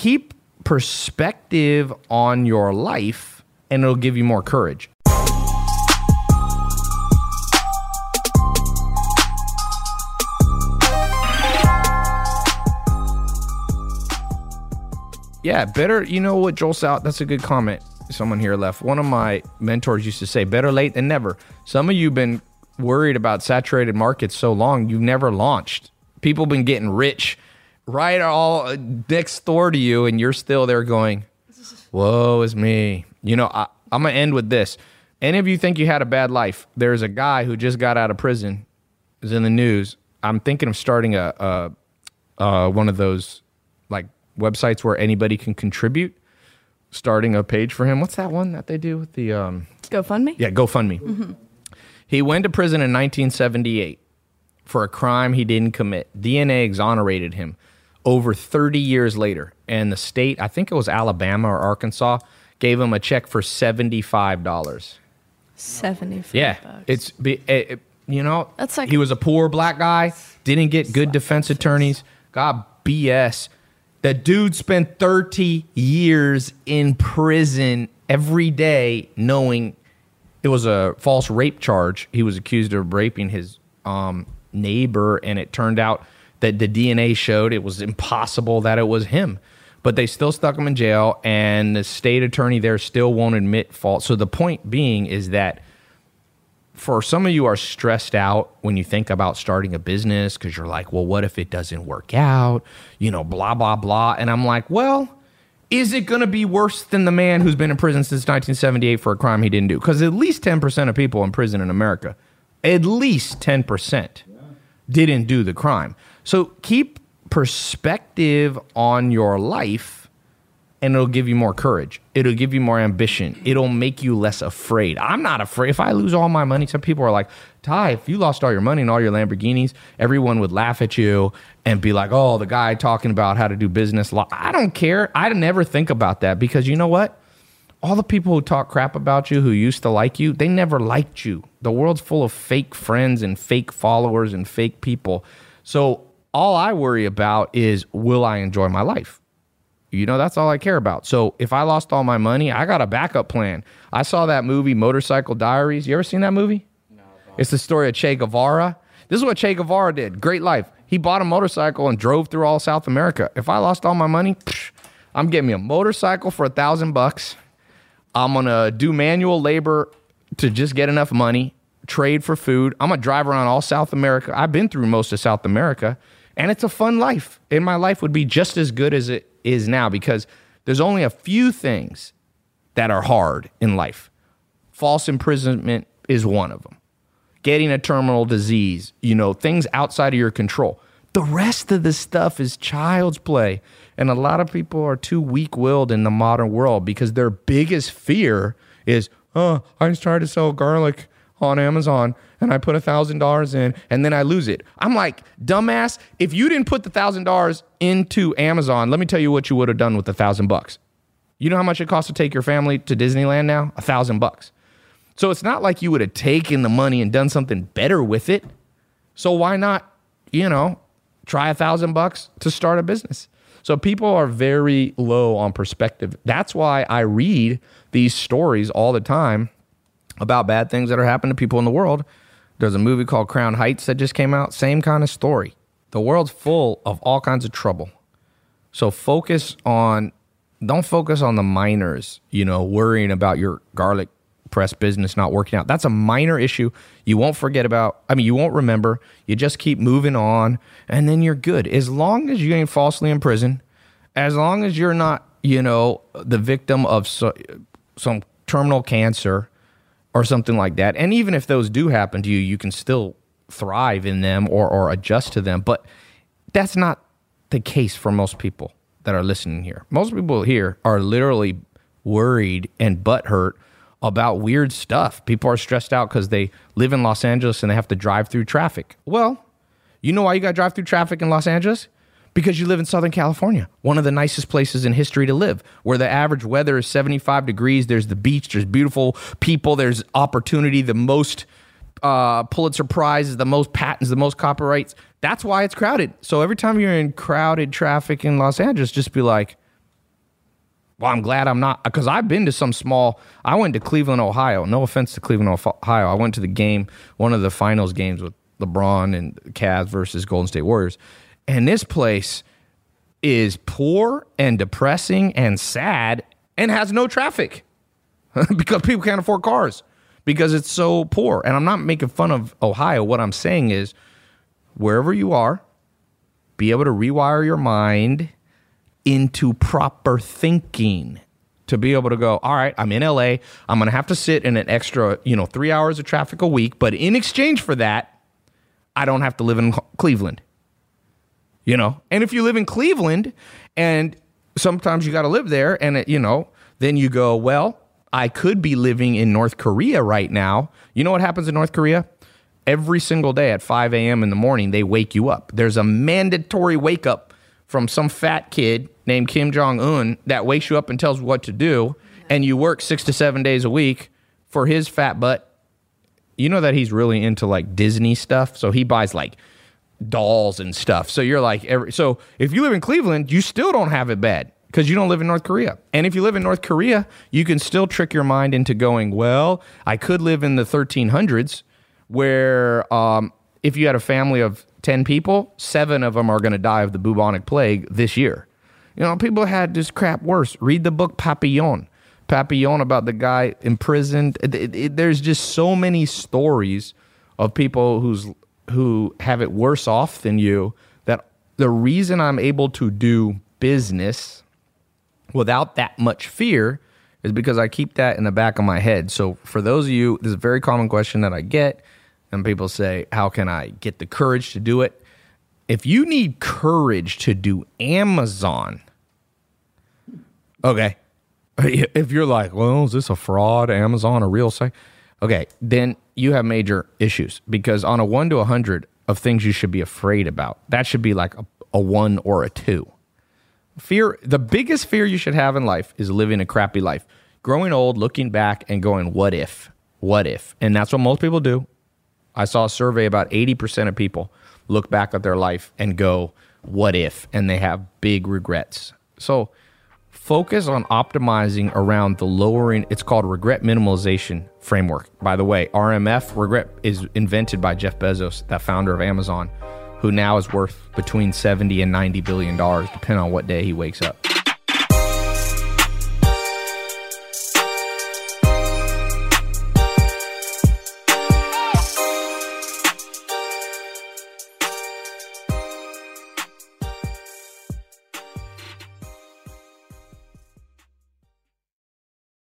keep perspective on your life and it'll give you more courage. Yeah, better. You know what, Joel Sal? That's a good comment. Someone here left. One of my mentors used to say, "Better late than never." Some of you have been worried about saturated markets so long, you've never launched. People been getting rich right all next door to you, and you're still there going, "Woe, is me." You know, I, I'm gonna end with this. Any of you think you had a bad life? There's a guy who just got out of prison. Is in the news. I'm thinking of starting a, a uh, one of those like websites where anybody can contribute. Starting a page for him. What's that one that they do with the um, GoFundMe? yeah, GoFundMe. He went to prison in 1978 for a crime he didn't commit. DNA exonerated him over 30 years later. And the state, I think it was Alabama or Arkansas, gave him a check for $75. 75 Yeah. bucks. It's, be- it, it- you know, That's like- he was a poor black guy, didn't get good defense attorneys, got BS. The dude spent 30 years in prison every day knowing it was a false rape charge. He was accused of raping his um, neighbor, and it turned out that the DNA showed it was impossible that it was him. But they still stuck him in jail, and the state attorney there still won't admit fault. So the point being is that for some of you are stressed out when you think about starting a business because you're like, well, what if it doesn't work out? You know, blah, blah, blah. And I'm like, well, is it going to be worse than the man who's been in prison since 1978 for a crime he didn't do? Because at least 10% of people in prison in America, at least 10% didn't do the crime. So keep perspective on your life and it'll give you more courage. It'll give you more ambition. It'll make you less afraid. I'm not afraid. If I lose all my money, some people are like, Tai, if you lost all your money and all your Lamborghinis, everyone would laugh at you and be like, oh, the guy talking about how to do business. I don't care. I never think about that because you know what? All the people who talk crap about you, who used to like you, they never liked you. The world's full of fake friends and fake followers and fake people. So all I worry about is will I enjoy my life? You know, that's all I care about. So if I lost all my money, I got a backup plan. I saw that movie, Motorcycle Diaries. You ever seen that movie? No. It's the story of Che Guevara. This is what Che Guevara did. Great life. He bought a motorcycle and drove through all South America. If I lost all my money, psh, I'm getting me a motorcycle for a thousand bucks. I'm gonna do manual labor to just get enough money, trade for food. I'm gonna drive around all South America. I've been through most of South America, and it's a fun life. And my life would be just as good as it is now because there's only a few things that are hard in life. False imprisonment is one of them. Getting a terminal disease, you know, things outside of your control. The rest of the stuff is child's play. And a lot of people are too weak willed in the modern world because their biggest fear is, oh, I just tried to sell garlic on Amazon and I put a thousand dollars in and then I lose it. I'm like, dumbass, if you didn't put the thousand dollars into Amazon, let me tell you what you would have done with the thousand bucks. You know how much it costs to take your family to Disneyland now? A thousand bucks. So it's not like you would have taken the money and done something better with it. So why not, you know, try a thousand bucks to start a business? So people are very low on perspective. That's why I read these stories all the time about bad things that are happening to people in the world. There's a movie called Crown Heights that just came out. Same kind of story. The world's full of all kinds of trouble. So focus on, don't focus on the minors, you know, worrying about your garlic press business not working out. That's a minor issue you won't forget about. I mean, you won't remember. You just keep moving on and then you're good. As long as you ain't falsely in prison, as long as you're not, you know, the victim of so, some terminal cancer or something like that. And even if those do happen to you, you can still thrive in them or, or adjust to them. But that's not the case for most people that are listening here. Most people here are literally worried and butthurt about weird stuff. People are stressed out because they live in Los Angeles and they have to drive through traffic. Well, you know why you got to drive through traffic in Los Angeles? Because you live in Southern California, one of the nicest places in history to live, where the average weather is 75 degrees. There's the beach, there's beautiful people, there's opportunity, the most uh, Pulitzer Prizes, the most patents, the most copyrights. That's why it's crowded. So every time you're in crowded traffic in Los Angeles, just be like, Well, I'm glad I'm not because I've been to some small. I went to Cleveland, Ohio. No offense to Cleveland, Ohio. I went to the game, one of the finals games with LeBron and Cavs versus Golden State Warriors, and this place is poor and depressing and sad and has no traffic because people can't afford cars because it's so poor. And I'm not making fun of Ohio. What I'm saying is, wherever you are, be able to rewire your mind into proper thinking to be able to go, all right, I'm in LA. I'm going to have to sit in an extra, you know, three hours of traffic a week. But in exchange for that, I don't have to live in Cleveland. You know, and if you live in Cleveland and sometimes you got to live there and, it, you know, then you go, well, I could be living in North Korea right now. You know what happens in North Korea? Every single day at 5 a.m. in the morning, they wake you up. There's a mandatory wake up from some fat kid named Kim Jong Un that wakes you up and tells what to do, and you work six to seven days a week for his fat butt. You know that he's really into like Disney stuff, so he buys like dolls and stuff. So you're like, every, so if you live in Cleveland, you still don't have it bad because you don't live in North Korea. And if you live in North Korea, you can still trick your mind into going, well, I could live in the 1300s where um, if you had a family of 10 people, seven of them are going to die of the bubonic plague this year. You know, people had this crap worse. Read the book Papillon. Papillon about the guy imprisoned. It, it, it, there's just so many stories of people who's who have it worse off than you that the reason I'm able to do business without that much fear is because I keep that in the back of my head. So for those of you, this is a very common question that I get, and people say, How can I get the courage to do it? If you need courage to do Amazon, okay. If you're like, well, is this a fraud? Amazon a real site? Okay, then you have major issues because on a one to a hundred of things you should be afraid about, that should be like a, a one or a two. Fear, the biggest fear you should have in life is living a crappy life. Growing old, looking back and going, what if? What if? And that's what most people do. I saw a survey about 80% of people look back at their life and go, what if? And they have big regrets. So focus on optimizing around the lowering, it's called regret minimalization framework. By the way, RMF, regret, is invented by Jeff Bezos, that founder of Amazon who now is worth between 70 and 90 billion dollars depending on what day he wakes up.